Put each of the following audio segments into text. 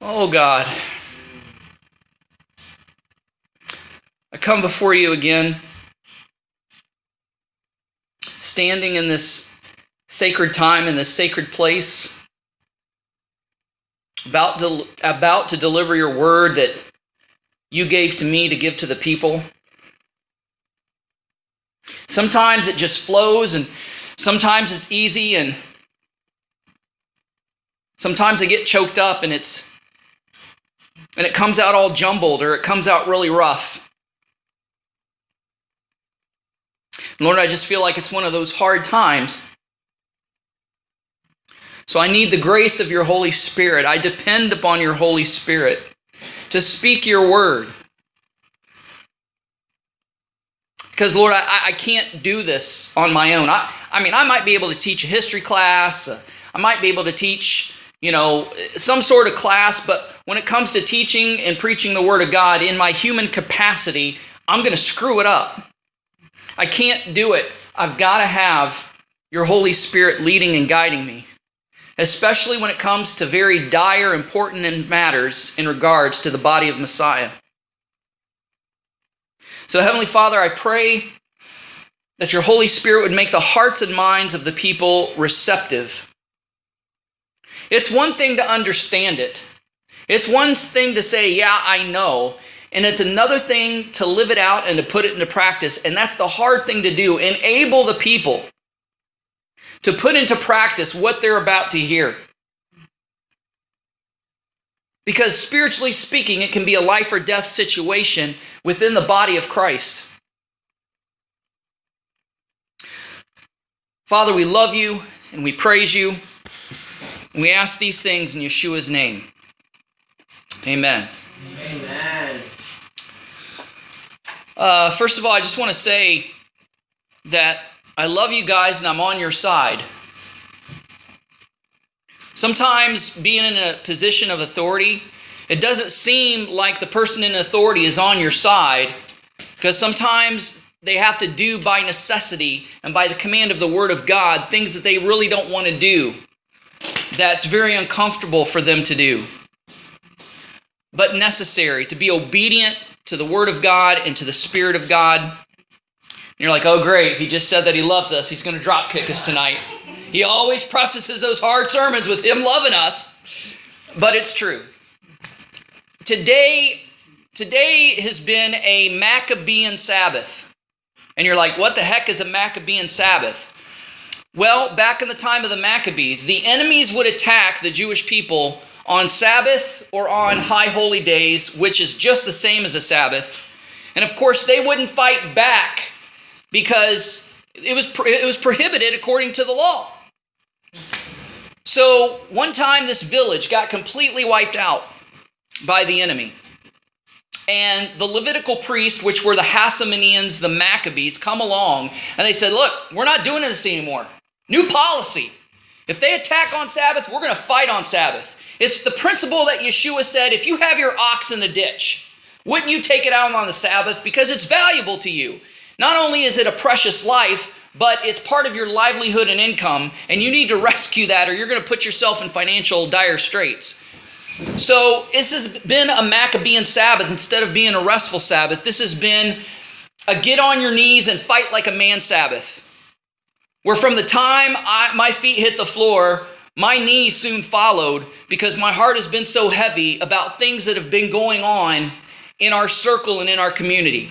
Oh God. I come before you again, standing in this sacred time, in this sacred place, about to, about to deliver your word that you gave to me to give to the people. Sometimes it just flows, and sometimes it's easy, and sometimes I get choked up and it's and it comes out all jumbled or it comes out really rough. Lord, I just feel like it's one of those hard times. So I need the grace of your Holy Spirit. I depend upon your Holy Spirit to speak your word. Because, Lord, I, I can't do this on my own. I, I mean, I might be able to teach a history class, uh, I might be able to teach, you know, some sort of class, but when it comes to teaching and preaching the Word of God in my human capacity, I'm going to screw it up. I can't do it. I've got to have your Holy Spirit leading and guiding me, especially when it comes to very dire, important matters in regards to the body of Messiah. So, Heavenly Father, I pray that your Holy Spirit would make the hearts and minds of the people receptive. It's one thing to understand it, it's one thing to say, Yeah, I know. And it's another thing to live it out and to put it into practice. And that's the hard thing to do. Enable the people to put into practice what they're about to hear. Because spiritually speaking, it can be a life or death situation within the body of Christ. Father, we love you and we praise you. And we ask these things in Yeshua's name. Amen. Amen. Uh, first of all, I just want to say that I love you guys and I'm on your side. Sometimes being in a position of authority, it doesn't seem like the person in authority is on your side because sometimes they have to do by necessity and by the command of the Word of God things that they really don't want to do. That's very uncomfortable for them to do, but necessary to be obedient to the Word of God and to the Spirit of God. And you're like, oh, great, he just said that he loves us. He's going to drop kick us tonight. He always prefaces those hard sermons with him loving us, but it's true. Today, today has been a Maccabean Sabbath. And you're like, what the heck is a Maccabean Sabbath? Well, back in the time of the Maccabees, the enemies would attack the Jewish people on Sabbath or on high holy days, which is just the same as a Sabbath. And of course, they wouldn't fight back because it was, it was prohibited according to the law. So, one time this village got completely wiped out by the enemy. And the Levitical priests, which were the Hasmoneans, the Maccabees, come along and they said, Look, we're not doing this anymore. New policy. If they attack on Sabbath, we're going to fight on Sabbath. It's the principle that Yeshua said if you have your ox in the ditch, wouldn't you take it out on the Sabbath? Because it's valuable to you. Not only is it a precious life, but it's part of your livelihood and income, and you need to rescue that or you're going to put yourself in financial dire straits. So, this has been a Maccabean Sabbath instead of being a restful Sabbath. This has been a get on your knees and fight like a man Sabbath. Where from the time I, my feet hit the floor, my knees soon followed because my heart has been so heavy about things that have been going on in our circle and in our community.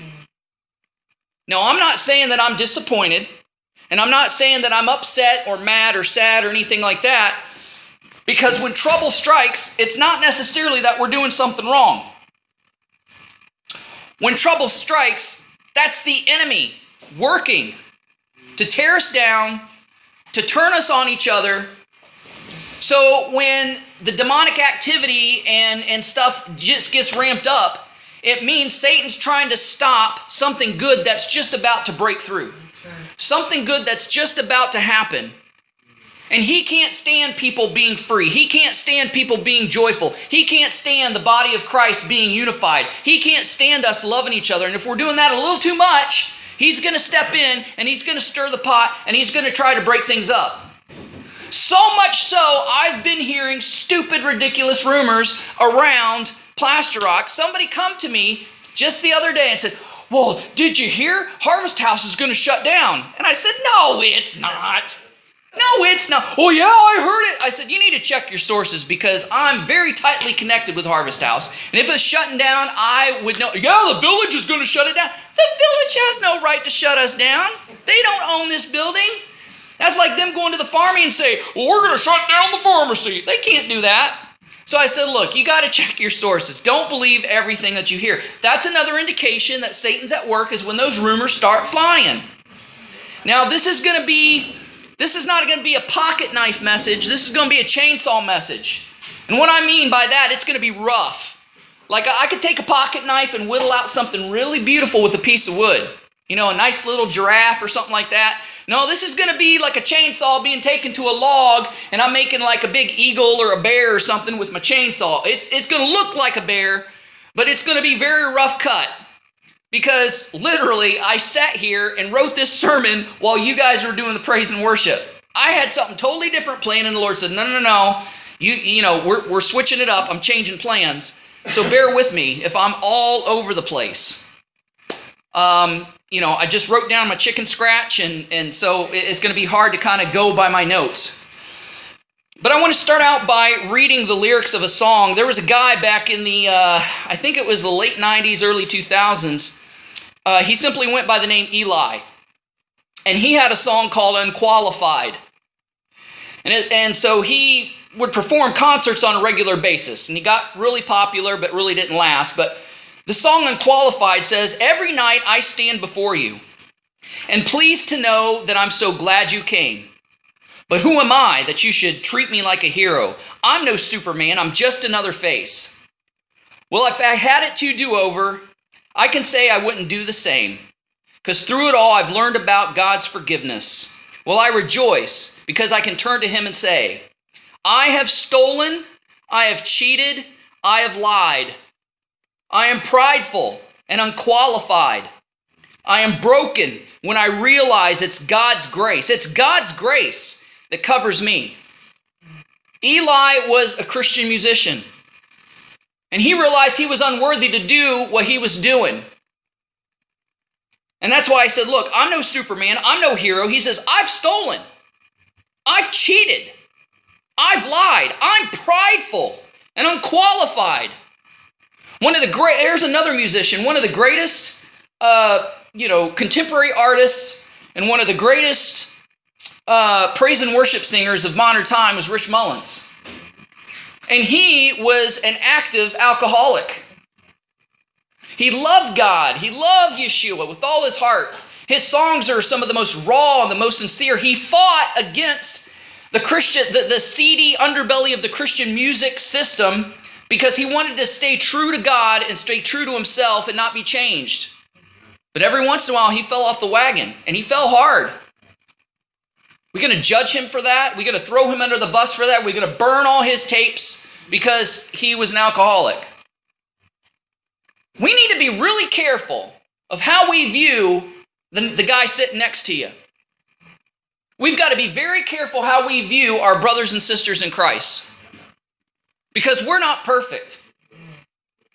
Now, I'm not saying that I'm disappointed, and I'm not saying that I'm upset or mad or sad or anything like that, because when trouble strikes, it's not necessarily that we're doing something wrong. When trouble strikes, that's the enemy working to tear us down, to turn us on each other. So when the demonic activity and, and stuff just gets ramped up, it means Satan's trying to stop something good that's just about to break through. Something good that's just about to happen. And he can't stand people being free. He can't stand people being joyful. He can't stand the body of Christ being unified. He can't stand us loving each other. And if we're doing that a little too much, he's going to step in and he's going to stir the pot and he's going to try to break things up. So much so, I've been hearing stupid, ridiculous rumors around Plaster Rock. Somebody come to me just the other day and said, Well, did you hear? Harvest House is going to shut down. And I said, No, it's not. No, it's not. Oh, yeah, I heard it. I said, You need to check your sources because I'm very tightly connected with Harvest House. And if it's shutting down, I would know. Yeah, the village is going to shut it down. The village has no right to shut us down. They don't own this building. That's like them going to the pharmacy and say, Well, we're going to shut down the pharmacy. They can't do that. So I said, Look, you got to check your sources. Don't believe everything that you hear. That's another indication that Satan's at work is when those rumors start flying. Now, this is going to be. This is not going to be a pocket knife message. This is going to be a chainsaw message. And what I mean by that, it's going to be rough. Like I could take a pocket knife and whittle out something really beautiful with a piece of wood. You know, a nice little giraffe or something like that. No, this is going to be like a chainsaw being taken to a log, and I'm making like a big eagle or a bear or something with my chainsaw. It's, it's going to look like a bear, but it's going to be very rough cut. Because literally, I sat here and wrote this sermon while you guys were doing the praise and worship. I had something totally different planned, and the Lord said, No, no, no. You, you know, we're, we're switching it up. I'm changing plans. So bear with me if I'm all over the place. Um, you know, I just wrote down my chicken scratch, and, and so it's going to be hard to kind of go by my notes. But I want to start out by reading the lyrics of a song. There was a guy back in the, uh, I think it was the late 90s, early 2000s. Uh, he simply went by the name Eli. And he had a song called Unqualified. And, it, and so he would perform concerts on a regular basis. And he got really popular, but really didn't last. But the song Unqualified says, Every night I stand before you, and pleased to know that I'm so glad you came. But who am I that you should treat me like a hero? I'm no Superman, I'm just another face. Well, if I had it to do over, I can say I wouldn't do the same. Because through it all, I've learned about God's forgiveness. Well, I rejoice because I can turn to Him and say, I have stolen, I have cheated, I have lied. I am prideful and unqualified. I am broken when I realize it's God's grace. It's God's grace that covers me. Eli was a Christian musician, and he realized he was unworthy to do what he was doing. And that's why I said, Look, I'm no Superman, I'm no hero. He says, I've stolen, I've cheated, I've lied, I'm prideful and unqualified. One of the great, here's another musician, one of the greatest, uh, you know, contemporary artists, and one of the greatest uh, praise and worship singers of modern time was Rich Mullins. And he was an active alcoholic. He loved God, he loved Yeshua with all his heart. His songs are some of the most raw and the most sincere. He fought against the Christian, the, the seedy underbelly of the Christian music system because he wanted to stay true to God and stay true to himself and not be changed. But every once in a while, he fell off the wagon and he fell hard. We're going to judge him for that. We're going to throw him under the bus for that. We're going to burn all his tapes because he was an alcoholic. We need to be really careful of how we view the, the guy sitting next to you. We've got to be very careful how we view our brothers and sisters in Christ because we're not perfect.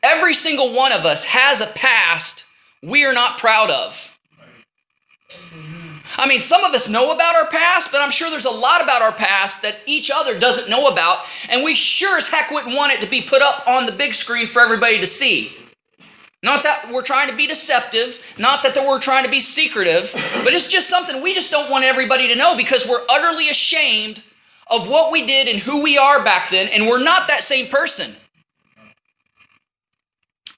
Every single one of us has a past we are not proud of. I mean, some of us know about our past, but I'm sure there's a lot about our past that each other doesn't know about, and we sure as heck wouldn't want it to be put up on the big screen for everybody to see. Not that we're trying to be deceptive, not that we're trying to be secretive, but it's just something we just don't want everybody to know because we're utterly ashamed of what we did and who we are back then, and we're not that same person.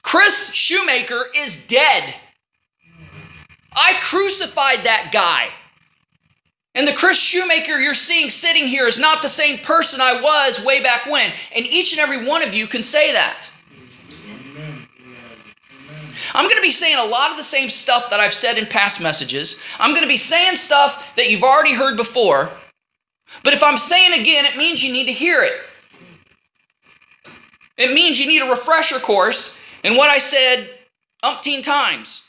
Kris Shoemaker is dead. I crucified that guy. And the Kris Shoemaker you're seeing sitting here is not the same person I was way back when. And each and every one of you can say that. I'm going to be saying a lot of the same stuff that I've said in past messages. I'm going to be saying stuff that you've already heard before. But if I'm saying again, it means you need to hear it. It means you need a refresher course in what I said umpteen times.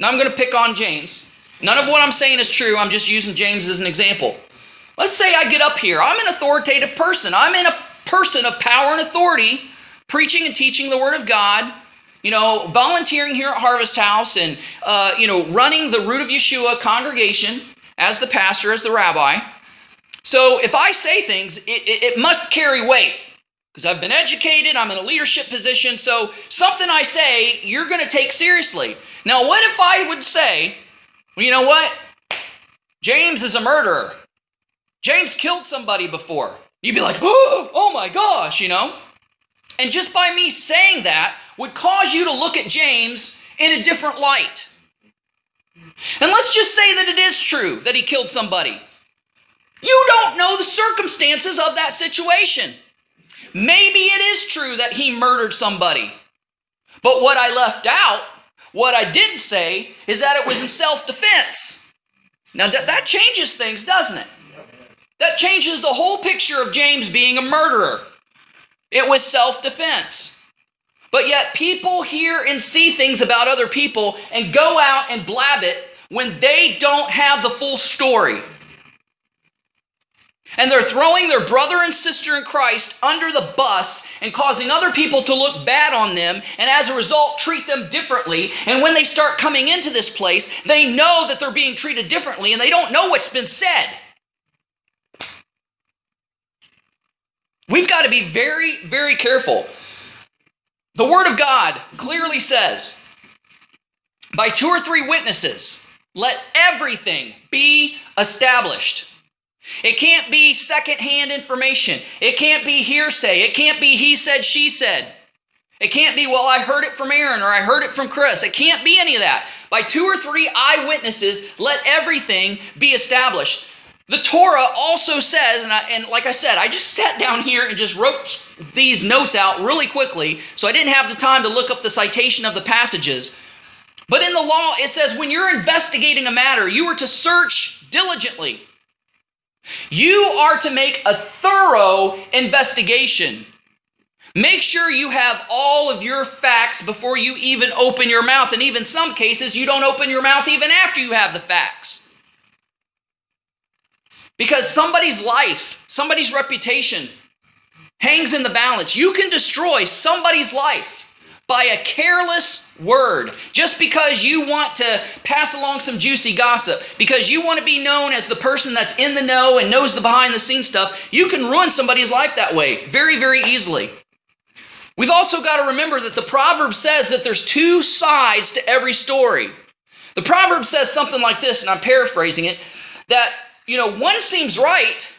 Now I'm going to pick on James. None of what I'm saying is true. I'm just using James as an example. Let's say I get up here. I'm an authoritative person. I'm in a person of power and authority, preaching and teaching the Word of God. You know, volunteering here at Harvest House and uh, you know running the Root of Yeshua congregation as the pastor, as the rabbi. So if I say things, it, it, it must carry weight because I've been educated, I'm in a leadership position. So something I say, you're going to take seriously. Now, what if I would say, well, you know what? James is a murderer. James killed somebody before. You'd be like, oh, oh my gosh, you know? And just by me saying that would cause you to look at James in a different light. And let's just say that it is true that he killed somebody. You don't know the circumstances of that situation. Maybe it is true that he murdered somebody. But what I left out, what I didn't say, is that it was in self defense. Now that changes things, doesn't it? That changes the whole picture of James being a murderer. It was self defense. But yet, people hear and see things about other people and go out and blab it when they don't have the full story. And they're throwing their brother and sister in Christ under the bus and causing other people to look bad on them and as a result treat them differently. And when they start coming into this place, they know that they're being treated differently and they don't know what's been said. We've got to be very, very careful. The Word of God clearly says, by two or three witnesses, let everything be established. It can't be secondhand information. It can't be hearsay. It can't be he said, she said. It can't be, well, I heard it from Aaron or I heard it from Kris. It can't be any of that. By two or three eyewitnesses, let everything be established. The Torah also says, and, I, and like I said, I just sat down here and just wrote these notes out really quickly, so I didn't have the time to look up the citation of the passages. But in the law, it says when you're investigating a matter, you are to search diligently. You are to make a thorough investigation. Make sure you have all of your facts before you even open your mouth. And even some cases, you don't open your mouth even after you have the facts. Because somebody's life, somebody's reputation hangs in the balance. You can destroy somebody's life by a careless word just because you want to pass along some juicy gossip, because you want to be known as the person that's in the know and knows the behind the scenes stuff. You can ruin somebody's life that way very, very easily. We've also got to remember that the proverb says that there's two sides to every story. The proverb says something like this, and I'm paraphrasing it that you know, one seems right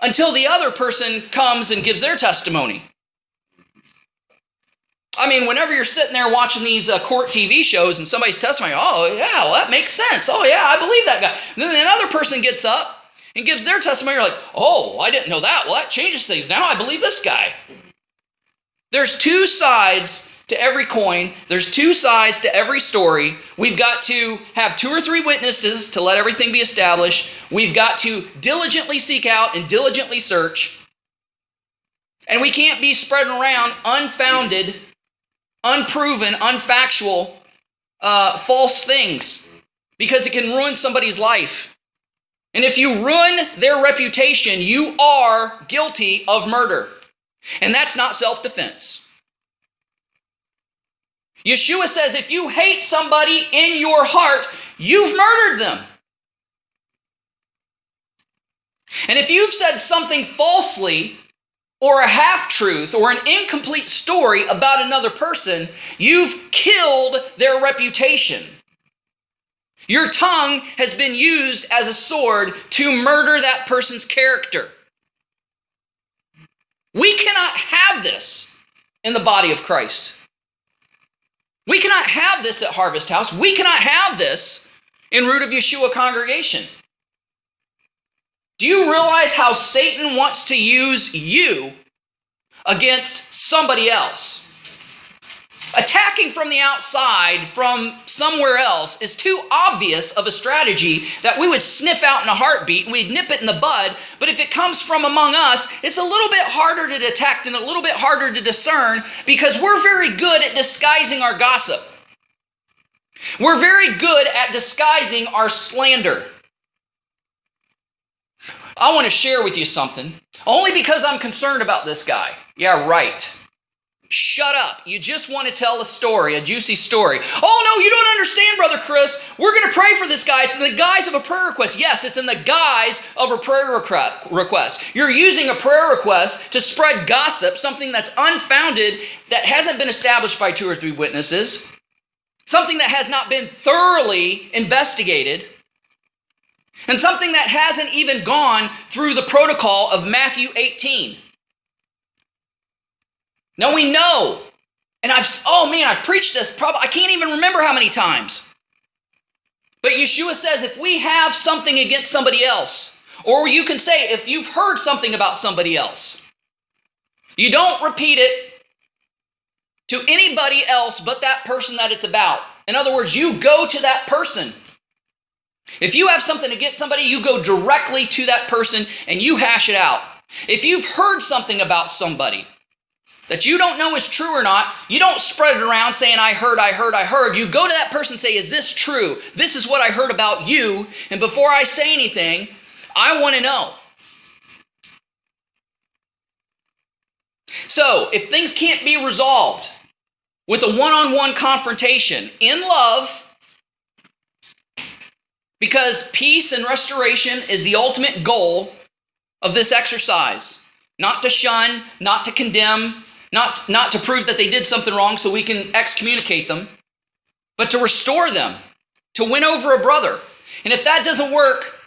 until the other person comes and gives their testimony. I mean, whenever you're sitting there watching these uh, court TV shows and somebody's testifying, oh, yeah, well, that makes sense. Oh, yeah, I believe that guy. And then another person gets up and gives their testimony. You're like, oh, I didn't know that. Well, that changes things. Now I believe this guy. There's two sides to every coin. There's two sides to every story. We've got to have two or three witnesses to let everything be established. We've got to diligently seek out and diligently search. And we can't be spreading around unfounded, unproven, unfactual, uh, false things because it can ruin somebody's life. And if you ruin their reputation, you are guilty of murder. And that's not self defense. Yeshua says if you hate somebody in your heart, you've murdered them. And if you've said something falsely, or a half truth, or an incomplete story about another person, you've killed their reputation. Your tongue has been used as a sword to murder that person's character. We cannot have this in the body of Christ. We cannot have this at Harvest House. We cannot have this in Root of Yeshua congregation. Do you realize how Satan wants to use you against somebody else? Attacking from the outside, from somewhere else, is too obvious of a strategy that we would sniff out in a heartbeat and we'd nip it in the bud. But if it comes from among us, it's a little bit harder to detect and a little bit harder to discern because we're very good at disguising our gossip. We're very good at disguising our slander. I want to share with you something, only because I'm concerned about this guy. Yeah, right. Shut up. You just want to tell a story, a juicy story. Oh, no, you don't understand, Brother Kris. We're going to pray for this guy. It's in the guise of a prayer request. Yes, it's in the guise of a prayer request. You're using a prayer request to spread gossip, something that's unfounded, that hasn't been established by two or three witnesses, something that has not been thoroughly investigated, and something that hasn't even gone through the protocol of Matthew 18. Now we know, and I've, oh man, I've preached this probably, I can't even remember how many times. But Yeshua says if we have something against somebody else, or you can say if you've heard something about somebody else, you don't repeat it to anybody else but that person that it's about. In other words, you go to that person. If you have something against somebody, you go directly to that person and you hash it out. If you've heard something about somebody, that you don't know is true or not, you don't spread it around saying, I heard, I heard, I heard. You go to that person and say, Is this true? This is what I heard about you. And before I say anything, I want to know. So, if things can't be resolved with a one on one confrontation in love, because peace and restoration is the ultimate goal of this exercise. Not to shun, not to condemn, not, not to prove that they did something wrong so we can excommunicate them, but to restore them, to win over a brother. And if that doesn't work,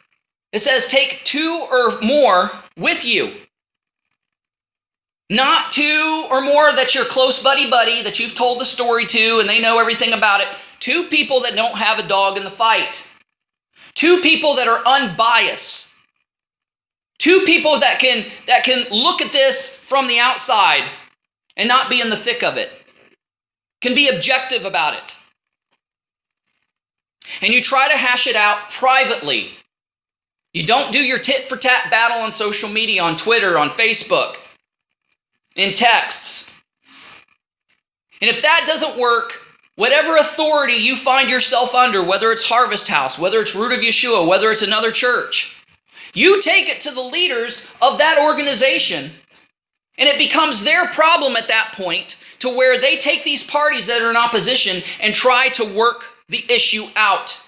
it says take two or more with you. Not two or more that you're close buddy buddy that you've told the story to and they know everything about it. Two people that don't have a dog in the fight. Two people that are unbiased. Two people that can that can look at this from the outside and not be in the thick of it, can be objective about it. And you try to hash it out privately. You don't do your tit for tat battle on social media, on Twitter, on Facebook, in texts. And if that doesn't work, whatever authority you find yourself under, whether it's Harvest House, whether it's Root of Yeshua, whether it's another church, you take it to the leaders of that organization and it becomes their problem at that point to where they take these parties that are in opposition and try to work the issue out.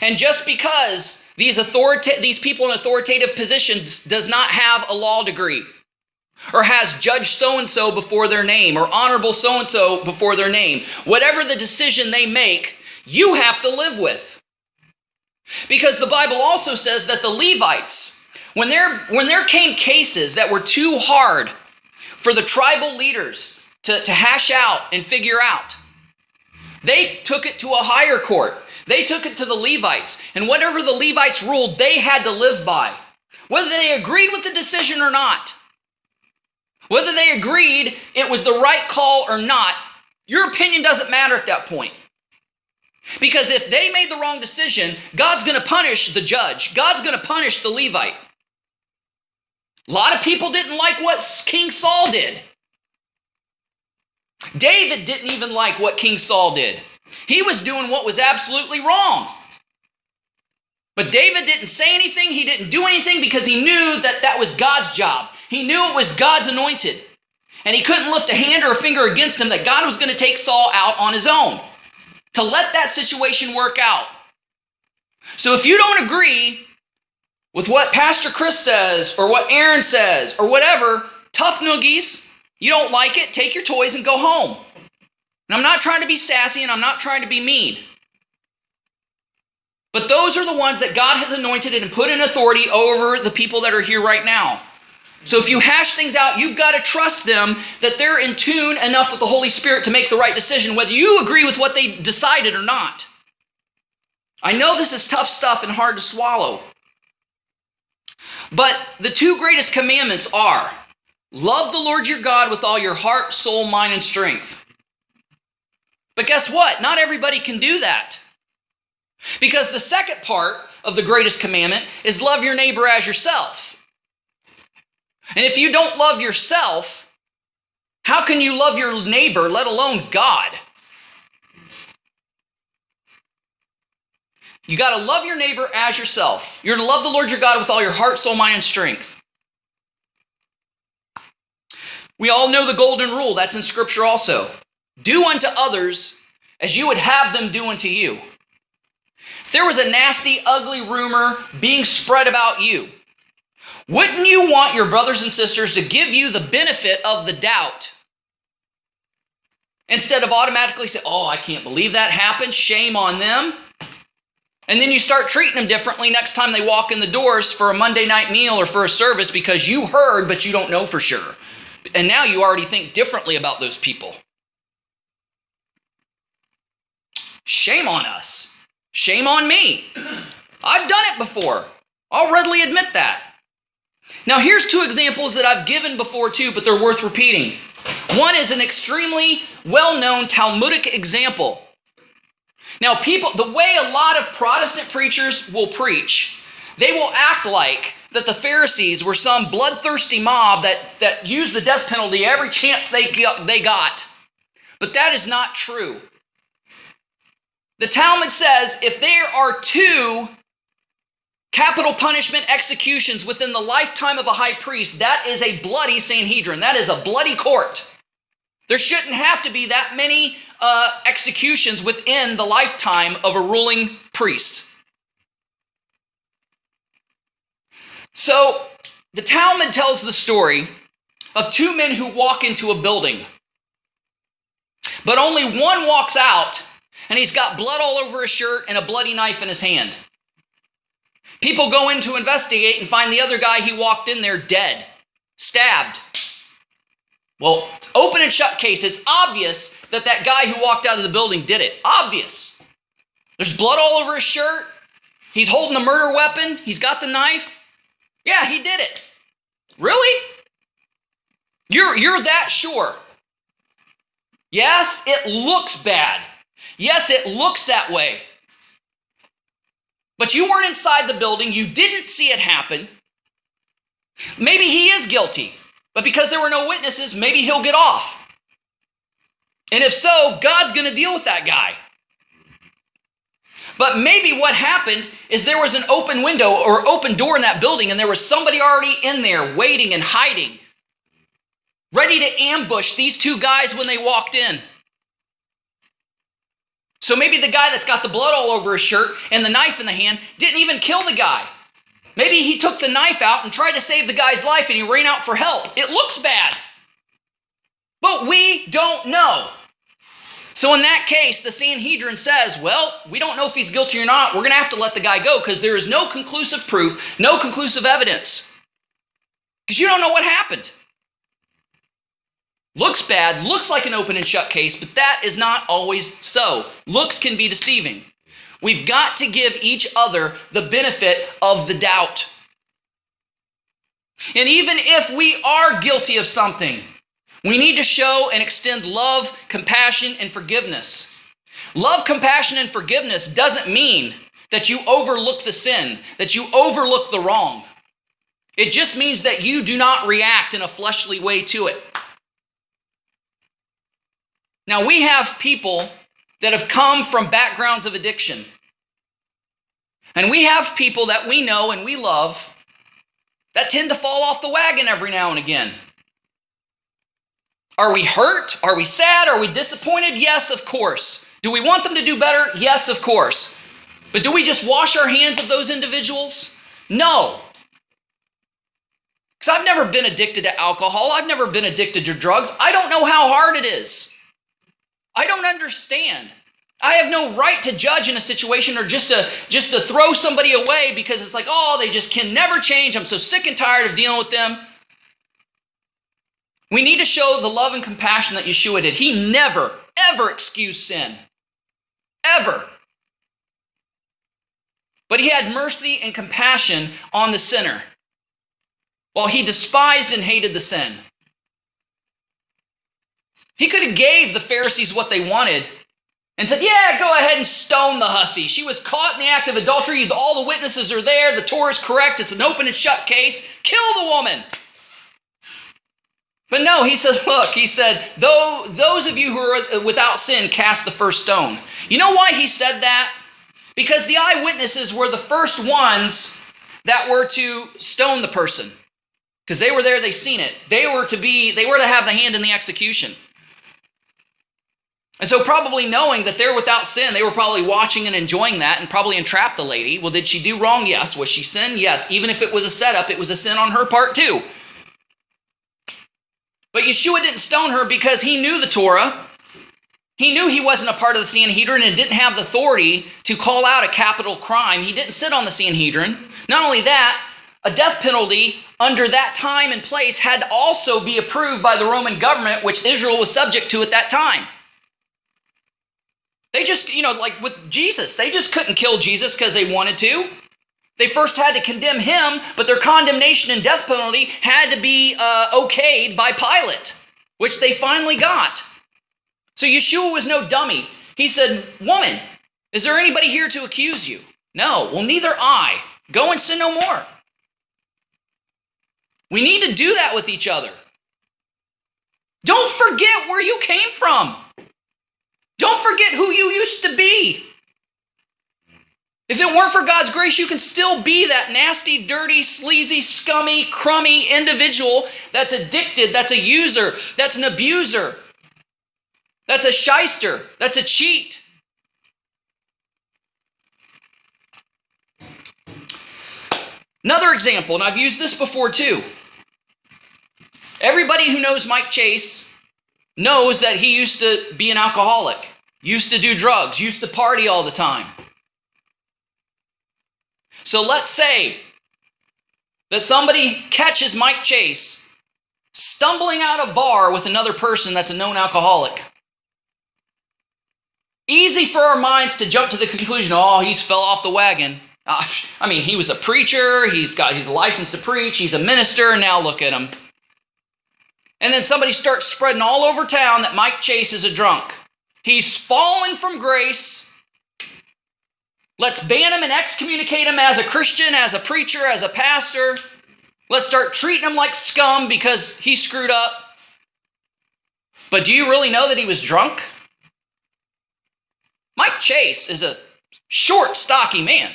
And just because these authorita- these people in authoritative positions does not have a law degree or has judge so and so before their name or honorable so and so before their name, whatever the decision they make, you have to live with. Because the Bible also says that the Levites when there, when there came cases that were too hard for the tribal leaders to, to hash out and figure out, they took it to a higher court. They took it to the Levites. And whatever the Levites ruled, they had to live by. Whether they agreed with the decision or not, whether they agreed it was the right call or not, your opinion doesn't matter at that point. Because if they made the wrong decision, God's going to punish the judge, God's going to punish the Levite. A lot of people didn't like what King Saul did. David didn't even like what King Saul did. He was doing what was absolutely wrong. But David didn't say anything, he didn't do anything because he knew that that was God's job. He knew it was God's anointed. And he couldn't lift a hand or a finger against him that God was going to take Saul out on his own to let that situation work out. So if you don't agree with what Pastor Kris says or what Aaron says or whatever, tough noogies. You don't like it, take your toys and go home. And I'm not trying to be sassy and I'm not trying to be mean. But those are the ones that God has anointed and put in authority over the people that are here right now. So if you hash things out, you've got to trust them that they're in tune enough with the Holy Spirit to make the right decision, whether you agree with what they decided or not. I know this is tough stuff and hard to swallow. But the two greatest commandments are love the Lord your God with all your heart, soul, mind, and strength. But guess what? Not everybody can do that. Because the second part of the greatest commandment is love your neighbor as yourself. And if you don't love yourself, how can you love your neighbor, let alone God? You got to love your neighbor as yourself. You're to love the Lord your God with all your heart, soul, mind, and strength. We all know the golden rule. That's in Scripture also. Do unto others as you would have them do unto you. If there was a nasty, ugly rumor being spread about you, wouldn't you want your brothers and sisters to give you the benefit of the doubt instead of automatically say, Oh, I can't believe that happened, shame on them? And then you start treating them differently next time they walk in the doors for a Monday night meal or for a service because you heard, but you don't know for sure. And now you already think differently about those people. Shame on us. Shame on me. I've done it before. I'll readily admit that. Now, here's two examples that I've given before too, but they're worth repeating. One is an extremely well known Talmudic example. Now, people, the way a lot of Protestant preachers will preach, they will act like that the Pharisees were some bloodthirsty mob that, that used the death penalty every chance they they got. But that is not true. The Talmud says if there are two capital punishment executions within the lifetime of a high priest, that is a bloody Sanhedrin. That is a bloody court. There shouldn't have to be that many uh, executions within the lifetime of a ruling priest. So, the Talmud tells the story of two men who walk into a building, but only one walks out and he's got blood all over his shirt and a bloody knife in his hand. People go in to investigate and find the other guy he walked in there dead, stabbed. Well, open and shut case, it's obvious that that guy who walked out of the building did it. Obvious. There's blood all over his shirt. He's holding a murder weapon. He's got the knife. Yeah, he did it. Really? You're, you're that sure. Yes, it looks bad. Yes, it looks that way. But you weren't inside the building. You didn't see it happen. Maybe he is guilty. But because there were no witnesses, maybe he'll get off. And if so, God's going to deal with that guy. But maybe what happened is there was an open window or open door in that building, and there was somebody already in there waiting and hiding, ready to ambush these two guys when they walked in. So maybe the guy that's got the blood all over his shirt and the knife in the hand didn't even kill the guy. Maybe he took the knife out and tried to save the guy's life and he ran out for help. It looks bad. But we don't know. So in that case, the Sanhedrin says, well, we don't know if he's guilty or not. We're going to have to let the guy go because there is no conclusive proof, no conclusive evidence. Because you don't know what happened. Looks bad, looks like an open and shut case, but that is not always so. Looks can be deceiving. We've got to give each other the benefit of the doubt. And even if we are guilty of something, we need to show and extend love, compassion, and forgiveness. Love, compassion, and forgiveness doesn't mean that you overlook the sin, that you overlook the wrong. It just means that you do not react in a fleshly way to it. Now, we have people that have come from backgrounds of addiction. And we have people that we know and we love that tend to fall off the wagon every now and again. Are we hurt? Are we sad? Are we disappointed? Yes, of course. Do we want them to do better? Yes, of course. But do we just wash our hands of those individuals? No. Because I've never been addicted to alcohol. I've never been addicted to drugs. I don't know how hard it is. I don't understand. I have no right to judge in a situation or just to just to throw somebody away because it's like, oh, they just can never change. I'm so sick and tired of dealing with them. We need to show the love and compassion that Yeshua did. He never, ever excused sin. Ever. But he had mercy and compassion on the sinner, while he despised and hated the sin. He could have gave the Pharisees what they wanted and said, Yeah, go ahead and stone the hussy. She was caught in the act of adultery. All the witnesses are there. The Torah is correct. It's an open and shut case. Kill the woman. But no, he says, Look, he said, Though those of you who are without sin cast the first stone. You know why he said that? Because the eyewitnesses were the first ones that were to stone the person. Because they were there, they seen it. They were to be, they were to have the hand in the execution. And so, probably knowing that they're without sin, they were probably watching and enjoying that and probably entrapped the lady. Well, did she do wrong? Yes. Was she sin? Yes. Even if it was a setup, it was a sin on her part too. But Yeshua didn't stone her because he knew the Torah. He knew he wasn't a part of the Sanhedrin and didn't have the authority to call out a capital crime. He didn't sit on the Sanhedrin. Not only that, a death penalty under that time and place had to also be approved by the Roman government, which Israel was subject to at that time. They just, you know, like with Jesus, they just couldn't kill Jesus because they wanted to. They first had to condemn him, but their condemnation and death penalty had to be uh, okayed by Pilate, which they finally got. So Yeshua was no dummy. He said, Woman, is there anybody here to accuse you? No. Well, neither I. Go and sin no more. We need to do that with each other. Don't forget where you came from. Don't forget who you used to be. If it weren't for God's grace, you can still be that nasty, dirty, sleazy, scummy, crummy individual that's addicted, that's a user, that's an abuser, that's a shyster, that's a cheat. Another example, and I've used this before too. Everybody who knows Mike Chase knows that he used to be an alcoholic, used to do drugs, used to party all the time. So let's say that somebody catches Mike Chase stumbling out a bar with another person that's a known alcoholic. Easy for our minds to jump to the conclusion, oh, he's fell off the wagon. Uh, I mean, he was a preacher, he's got he's licensed to preach, he's a minister, now look at him. And then somebody starts spreading all over town that Mike Chase is a drunk. He's fallen from grace. Let's ban him and excommunicate him as a Christian, as a preacher, as a pastor. Let's start treating him like scum because he screwed up. But do you really know that he was drunk? Mike Chase is a short, stocky man.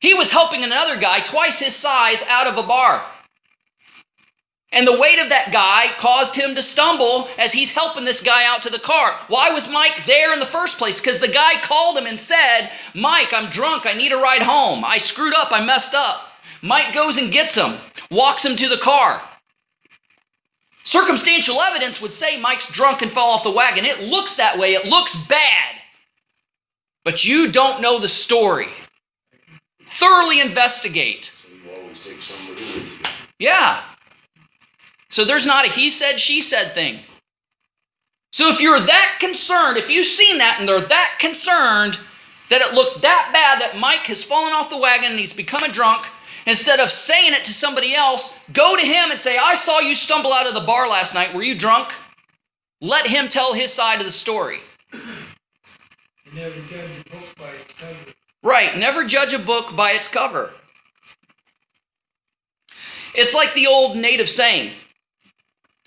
He was helping another guy twice his size out of a bar. And the weight of that guy caused him to stumble as he's helping this guy out to the car. Why was Mike there in the first place? Because the guy called him and said, Mike, I'm drunk. I need a ride home. I screwed up. I messed up. Mike goes and gets him, walks him to the car. Circumstantial evidence would say Mike's drunk and fell off the wagon. It looks that way, it looks bad. But you don't know the story. Thoroughly investigate. Yeah. So there's not a he said, she said thing. So if you're that concerned, if you've seen that and they're that concerned that it looked that bad that Mike has fallen off the wagon and he's become a drunk, instead of saying it to somebody else, go to him and say, I saw you stumble out of the bar last night. Were you drunk? Let him tell his side of the story. Never. Right, never judge a book by its cover. It's like the old native saying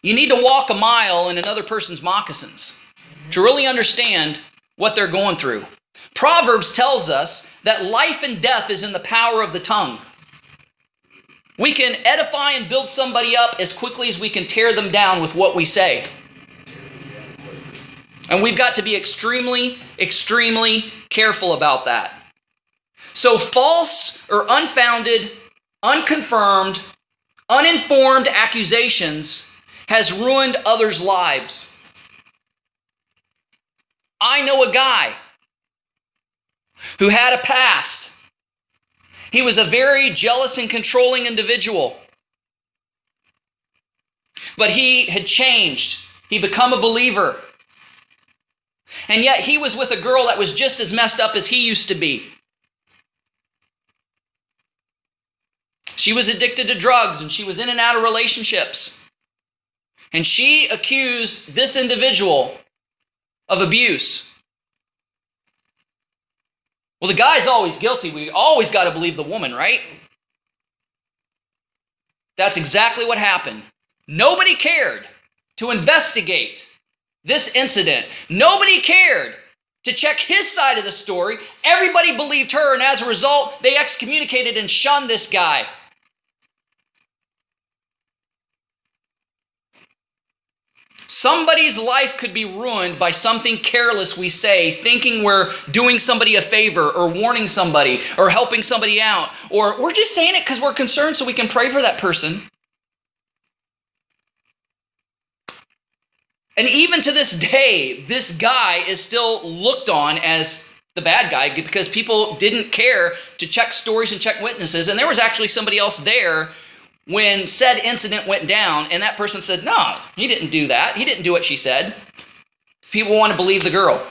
you need to walk a mile in another person's moccasins to really understand what they're going through. Proverbs tells us that life and death is in the power of the tongue. We can edify and build somebody up as quickly as we can tear them down with what we say. And we've got to be extremely, extremely careful about that. So, false or unfounded, unconfirmed, uninformed accusations has ruined others' lives. I know a guy who had a past. He was a very jealous and controlling individual. But he had changed. He become a believer. And yet he was with a girl that was just as messed up as he used to be. She was addicted to drugs and she was in and out of relationships. And she accused this individual of abuse. Well, the guy's always guilty. We always got to believe the woman, right? That's exactly what happened. Nobody cared to investigate this incident. Nobody cared to check his side of the story. Everybody believed her, and as a result, they excommunicated and shunned this guy. Somebody's life could be ruined by something careless we say, thinking we're doing somebody a favor or warning somebody or helping somebody out, or we're just saying it because we're concerned so we can pray for that person. And even to this day, this guy is still looked on as the bad guy because people didn't care to check stories and check witnesses. And there was actually somebody else there when said incident went down, and that person said, No, he didn't do that. He didn't do what she said. People want to believe the girl.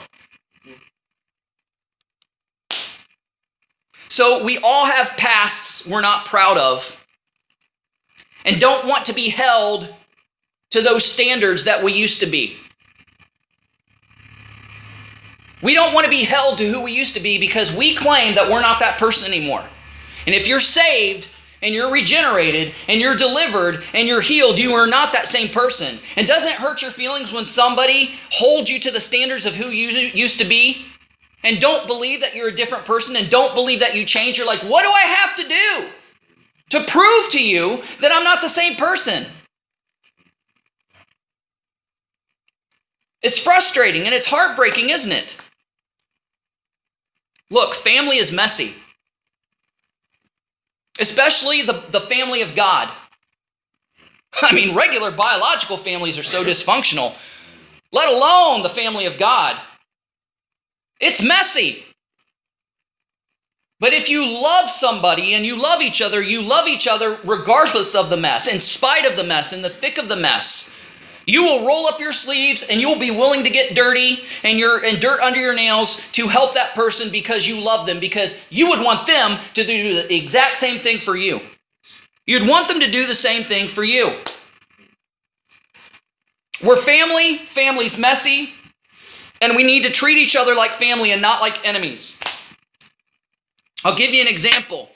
So we all have pasts we're not proud of and don't want to be held to those standards that we used to be. We don't want to be held to who we used to be because we claim that we're not that person anymore. And if you're saved and you're regenerated and you're delivered and you're healed, you are not that same person. And doesn't it hurt your feelings when somebody holds you to the standards of who you used to be and don't believe that you're a different person and don't believe that you change? You're like, what do I have to do to prove to you that I'm not the same person? It's frustrating and it's heartbreaking, isn't it? Look, family is messy, especially the, the family of God. I mean, regular biological families are so dysfunctional, let alone the family of God. It's messy. But if you love somebody and you love each other, you love each other regardless of the mess, in spite of the mess, in the thick of the mess. You will roll up your sleeves and you'll be willing to get dirty and your and dirt under your nails to help that person because you love them because you would want them to do the exact same thing for you. You'd want them to do the same thing for you. We're family, family's messy, and we need to treat each other like family and not like enemies. I'll give you an example.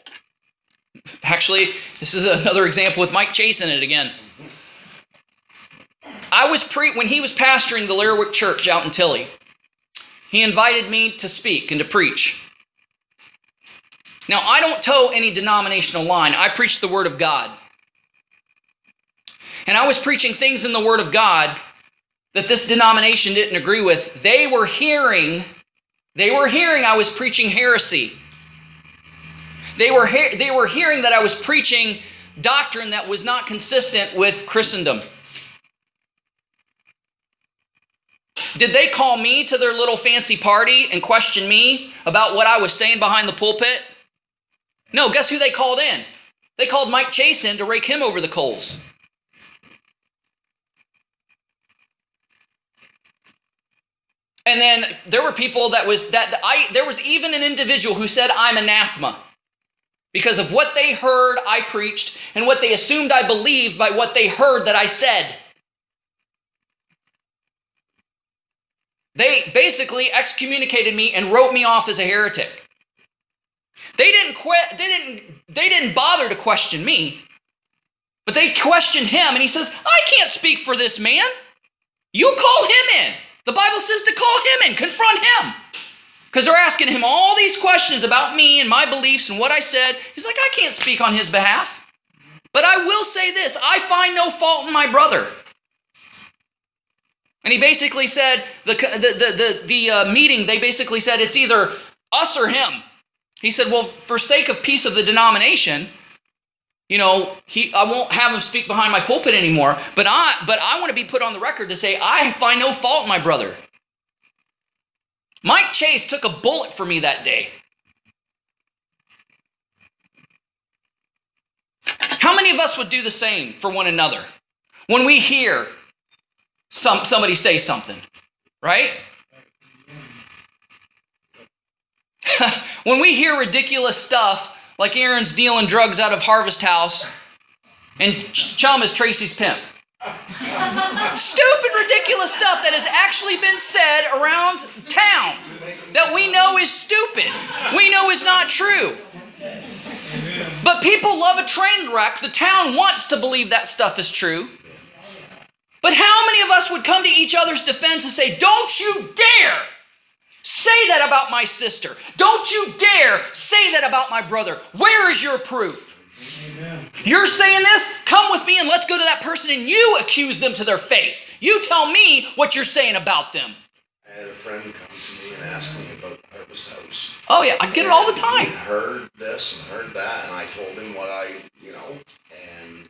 Actually, this is another example with Mike Chase in it again. I was pre when he was pastoring the Lyric Church out in Tilly. He invited me to speak and to preach. Now, I don't toe any denominational line. I preach the Word of God. And I was preaching things in the Word of God that this denomination didn't agree with. They were hearing, they were hearing I was preaching heresy. They were, he- they were hearing that I was preaching doctrine that was not consistent with Christendom. Did they call me to their little fancy party and question me about what I was saying behind the pulpit? No, guess who they called in? They called Mike Chase in to rake him over the coals. And then there were people that was that I there was even an individual who said I'm anathema because of what they heard I preached and what they assumed I believed by what they heard that I said. They basically excommunicated me and wrote me off as a heretic. They didn't quit, they didn't they didn't bother to question me. But they questioned him and he says, "I can't speak for this man. You call him in. The Bible says to call him in, confront him." Because they're asking him all these questions about me and my beliefs and what I said. He's like, I can't speak on his behalf. But I will say this I find no fault in my brother. And he basically said, the, the, the, the, the uh, meeting, they basically said it's either us or him. He said, well, for sake of peace of the denomination, you know, he, I won't have him speak behind my pulpit anymore. But I, but I want to be put on the record to say I find no fault my brother. Mike Chase took a bullet for me that day. How many of us would do the same for one another when we hear some, somebody say something, right? when we hear ridiculous stuff like Aaron's dealing drugs out of Harvest House and Chum is Tracy's pimp. Stupid, ridiculous stuff that has actually been said around town that we know is stupid. We know is not true. But people love a train wreck. The town wants to believe that stuff is true. But how many of us would come to each other's defense and say, Don't you dare say that about my sister. Don't you dare say that about my brother. Where is your proof? Amen. You're saying this? Come with me and let's go to that person and you accuse them to their face. You tell me what you're saying about them. I had a friend come to me and ask me about the Harvest House. Oh, yeah, I get it all the time. Heard this and heard that, and I told him what I, you know, and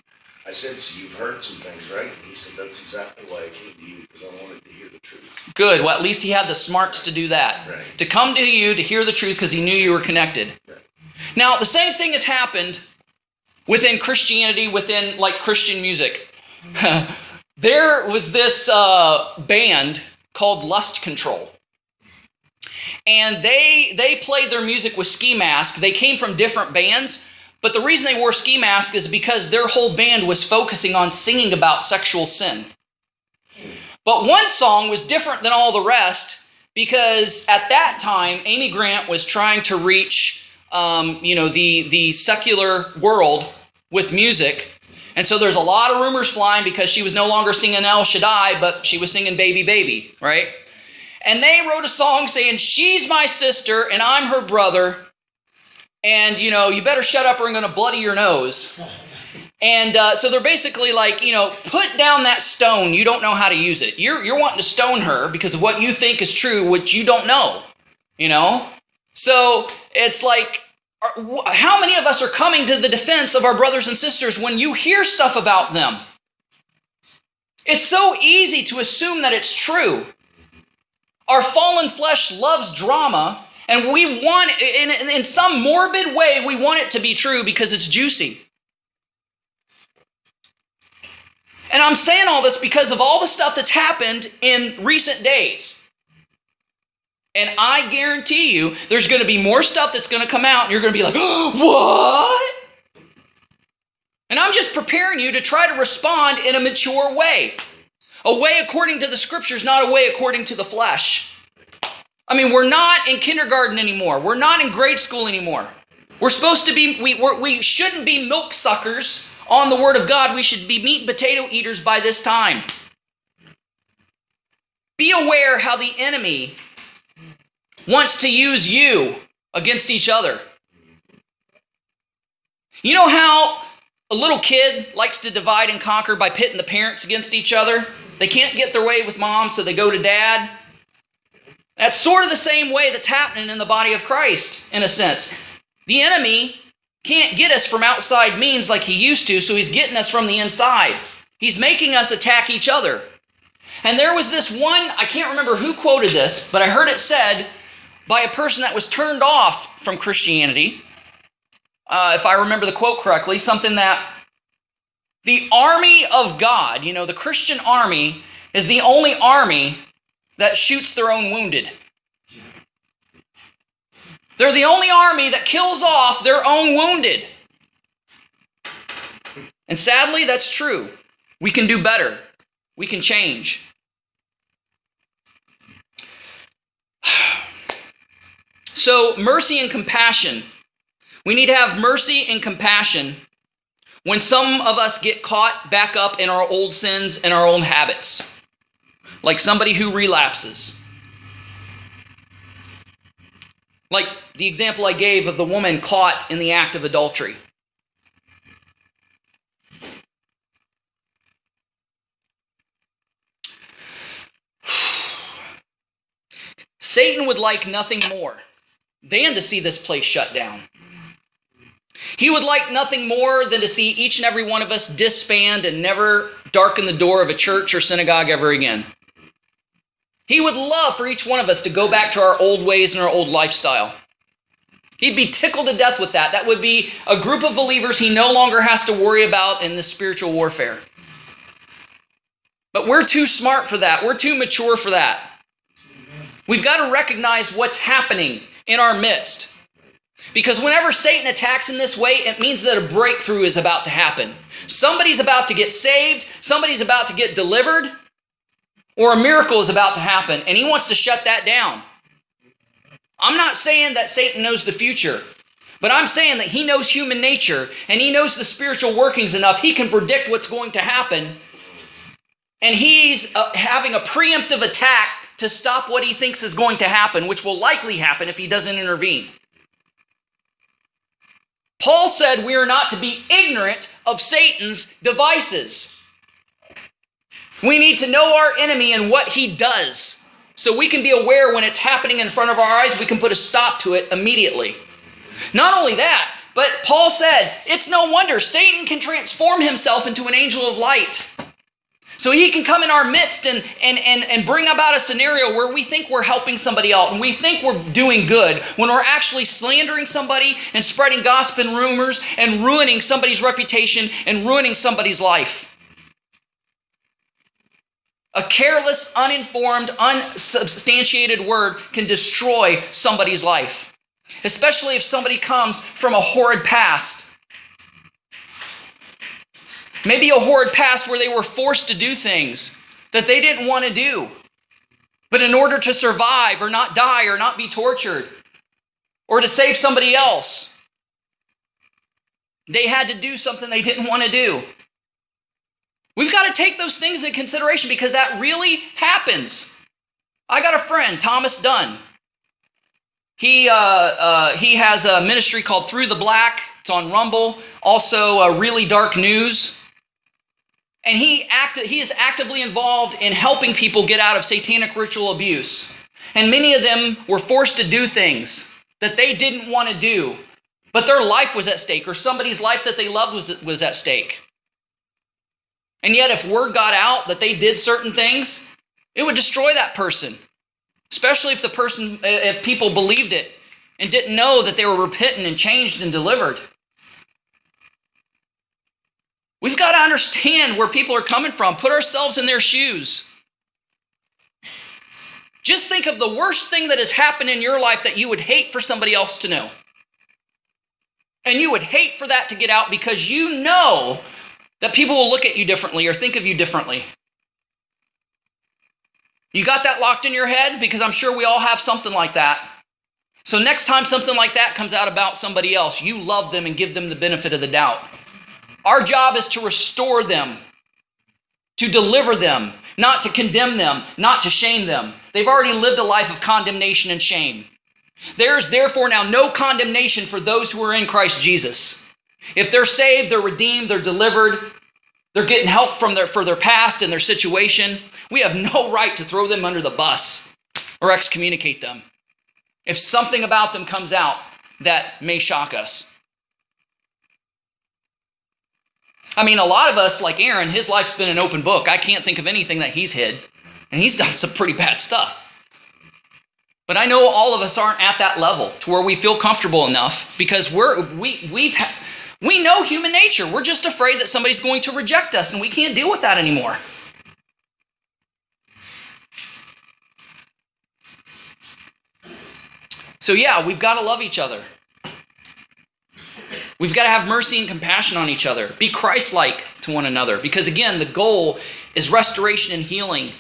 I said, "So you've heard some things, right?" And he said, "That's exactly why I came to you because I wanted to hear the truth." Good. Well, at least he had the smarts to do that. Right. To come to you to hear the truth because he knew you were connected. Right. Now, the same thing has happened within Christianity, within like Christian music. there was this uh, band called Lust Control. And they they played their music with ski mask. They came from different bands, but the reason they wore ski masks is because their whole band was focusing on singing about sexual sin. But one song was different than all the rest because at that time, Amy Grant was trying to reach, um, you know, the the secular world with music, and so there's a lot of rumors flying because she was no longer singing El Shaddai, but she was singing Baby Baby, right? And they wrote a song saying, "She's my sister and I'm her brother." And you know, you better shut up or I'm gonna bloody your nose. And uh, so they're basically like, you know, put down that stone. You don't know how to use it. You're you're wanting to stone her because of what you think is true, which you don't know. You know. So it's like, how many of us are coming to the defense of our brothers and sisters when you hear stuff about them? It's so easy to assume that it's true. Our fallen flesh loves drama, and we want, in, in, some morbid way, we want it to be true because it's juicy. And I'm saying all this because of all the stuff that's happened in recent days. And I guarantee you, there's going to be more stuff that's going to come out, and you're going to be like, what? And I'm just preparing you to try to respond in a mature way. A way according to the scriptures, not a way according to the flesh. I mean, we're not in kindergarten anymore. We're not in grade school anymore. We're supposed to be, we, we shouldn't be milk suckers on the Word of God. We should be meat and potato eaters by this time. Be aware how the enemy wants to use you against each other. You know how a little kid likes to divide and conquer by pitting the parents against each other? They can't get their way with mom, so they go to dad. That's sort of the same way that's happening in the body of Christ, in a sense. The enemy can't get us from outside means like he used to, so he's getting us from the inside. He's making us attack each other. And there was this one, I can't remember who quoted this, but I heard it said by a person that was turned off from Christianity. Uh, if I remember the quote correctly, something that the army of God, you know, the Christian army, is the only army that shoots their own wounded. They're the only army that kills off their own wounded. And sadly, that's true. We can do better, we can change. So, mercy and compassion. We need to have mercy and compassion when some of us get caught back up in our old sins and our old habits, like somebody who relapses. Like the example I gave of the woman caught in the act of adultery. Satan would like nothing more than to see this place shut down. He would like nothing more than to see each and every one of us disband and never darken the door of a church or synagogue ever again. He would love for each one of us to go back to our old ways and our old lifestyle. He'd be tickled to death with that. That would be a group of believers he no longer has to worry about in this spiritual warfare. But we're too smart for that. We're too mature for that. We've got to recognize what's happening in our midst. Because whenever Satan attacks in this way, it means that a breakthrough is about to happen. Somebody's about to get saved, somebody's about to get delivered, or a miracle is about to happen, and he wants to shut that down. I'm not saying that Satan knows the future, but I'm saying that he knows human nature and he knows the spiritual workings enough. He can predict what's going to happen. And he's uh, having a preemptive attack to stop what he thinks is going to happen, which will likely happen if he doesn't intervene. Paul said we are not to be ignorant of Satan's devices. We need to know our enemy and what he does so we can be aware when it's happening in front of our eyes, we can put a stop to it immediately. Not only that, but Paul said, it's no wonder Satan can transform himself into an angel of light. So he can come in our midst and, and, and, and bring about a scenario where we think we're helping somebody out and we think we're doing good when we're actually slandering somebody and spreading gossip and rumors and ruining somebody's reputation and ruining somebody's life. A careless, uninformed, unsubstantiated word can destroy somebody's life, especially if somebody comes from a horrid past. Maybe a horrid past where they were forced to do things that they didn't want to do. But in order to survive or not die or not be tortured or to save somebody else, they had to do something they didn't want to do. We've got to take those things into consideration because that really happens. I got a friend, Thomas Dunn. He, uh, uh, he has a ministry called Through the Black. It's on Rumble. Also, uh, Really Dark News. And he, act- he is actively involved in helping people get out of satanic ritual abuse. And many of them were forced to do things that they didn't want to do, but their life was at stake, or somebody's life that they loved was, was at stake. And yet, if word got out that they did certain things, it would destroy that person, especially if the person, if people believed it and didn't know that they were repentant and changed and delivered. We've got to understand where people are coming from, put ourselves in their shoes. Just think of the worst thing that has happened in your life that you would hate for somebody else to know. And you would hate for that to get out because you know that people will look at you differently or think of you differently. You got that locked in your head? Because I'm sure we all have something like that. So, next time something like that comes out about somebody else, you love them and give them the benefit of the doubt. Our job is to restore them, to deliver them, not to condemn them, not to shame them. They've already lived a life of condemnation and shame. There is therefore now no condemnation for those who are in Christ Jesus. If they're saved, they're redeemed, they're delivered, they're getting help from their, for their past and their situation, we have no right to throw them under the bus or excommunicate them. If something about them comes out that may shock us. I mean, a lot of us, like Aaron, his life's been an open book. I can't think of anything that he's hid, and he's done some pretty bad stuff. But I know all of us aren't at that level to where we feel comfortable enough because we're we we've we know human nature. We're just afraid that somebody's going to reject us, and we can't deal with that anymore. So, yeah, we've got to love each other. We've got to have mercy and compassion on each other. Be Christ like to one another. Because, again, the goal is restoration and healing,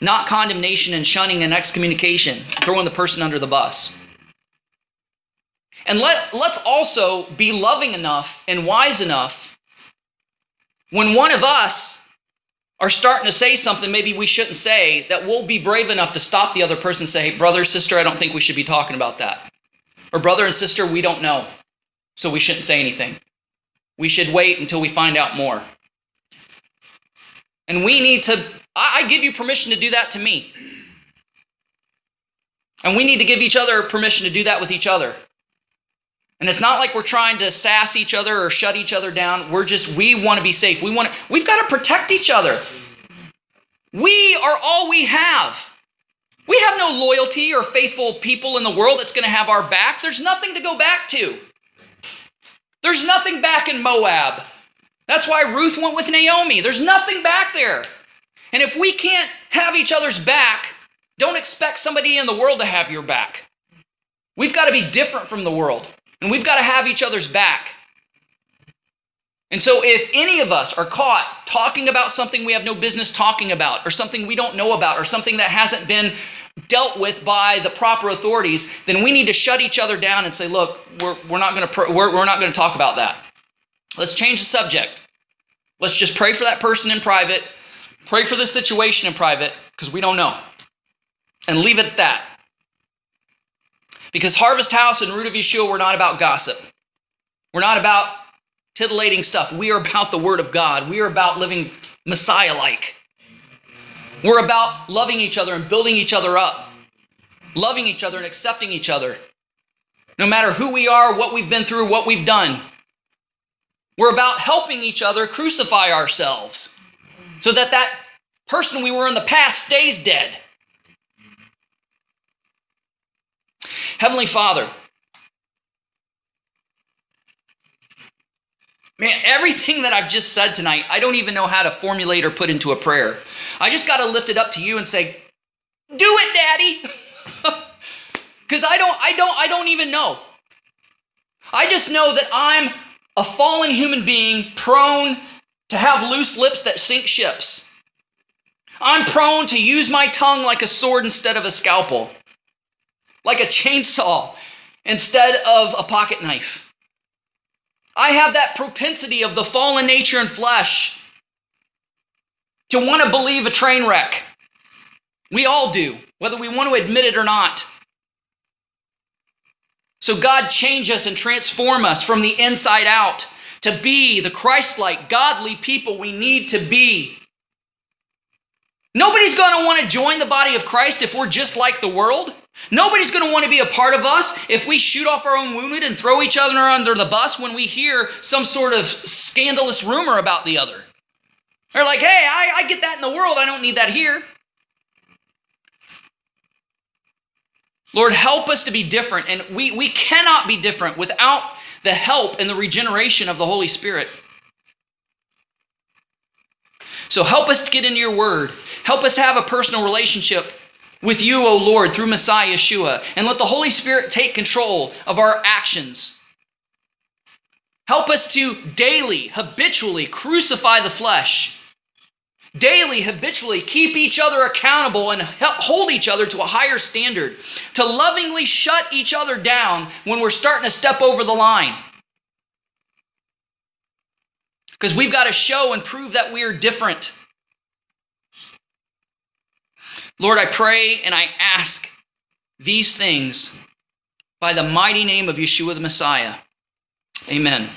not condemnation and shunning and excommunication, throwing the person under the bus. And let, let's also be loving enough and wise enough when one of us are starting to say something maybe we shouldn't say, that we'll be brave enough to stop the other person and say, hey, brother, sister, I don't think we should be talking about that. Or brother and sister, we don't know, so we shouldn't say anything. We should wait until we find out more. And we need to, I give you permission to do that to me. And we need to give each other permission to do that with each other. And it's not like we're trying to sass each other or shut each other down. We're just we want to be safe. We want to, we've got to protect each other. We are all we have. We have no loyalty or faithful people in the world that's going to have our back. There's nothing to go back to. There's nothing back in Moab. That's why Ruth went with Naomi. There's nothing back there. And if we can't have each other's back, don't expect somebody in the world to have your back. We've got to be different from the world. And we've got to have each other's back. And so, if any of us are caught talking about something we have no business talking about, or something we don't know about, or something that hasn't been dealt with by the proper authorities, then we need to shut each other down and say, "Look, we're, we're not going to we're, we're not going to talk about that. Let's change the subject. Let's just pray for that person in private, pray for the situation in private, because we don't know." and leave it at that. Because Harvest House and Root of Yeshua, we're not about gossip. We're not about titillating stuff. We are about the Word of God. We are about living Messiah like. We're about loving each other and building each other up, loving each other and accepting each other. No matter who we are, what we've been through, what we've done. We're about helping each other crucify ourselves so that that person we were in the past stays dead. Heavenly Father, man, everything that I've just said tonight, I don't even know how to formulate or put into a prayer. I just got to lift it up to you and say, "Do it, Daddy." Cuz I don't I don't I don't even know. I just know that I'm a fallen human being prone to have loose lips that sink ships. I'm prone to use my tongue like a sword instead of a scalpel, like a chainsaw instead of a pocket knife. I have that propensity of the fallen nature and flesh to want to believe a train wreck. We all do, whether we want to admit it or not. So, God, change us and transform us from the inside out to be the Christ like, godly people we need to be. Nobody's going to want to join the body of Christ if we're just like the world. Nobody's going to want to be a part of us if we shoot off our own wounded and throw each other under the bus when we hear some sort of scandalous rumor about the other. They're like, hey, I, I get that in the world. I don't need that here. Lord, help us to be different. And we, we cannot be different without the help and the regeneration of the Holy Spirit. So help us get into your word. Help us have a personal relationship with you, O Lord, through Messiah Yeshua. And let the Holy Spirit take control of our actions. Help us to daily, habitually crucify the flesh. Daily, habitually keep each other accountable and help hold each other to a higher standard. To lovingly shut each other down when we're starting to step over the line. Because we've got to show and prove that we are different. Lord, I pray and I ask these things by the mighty name of Yeshua the Messiah. Amen.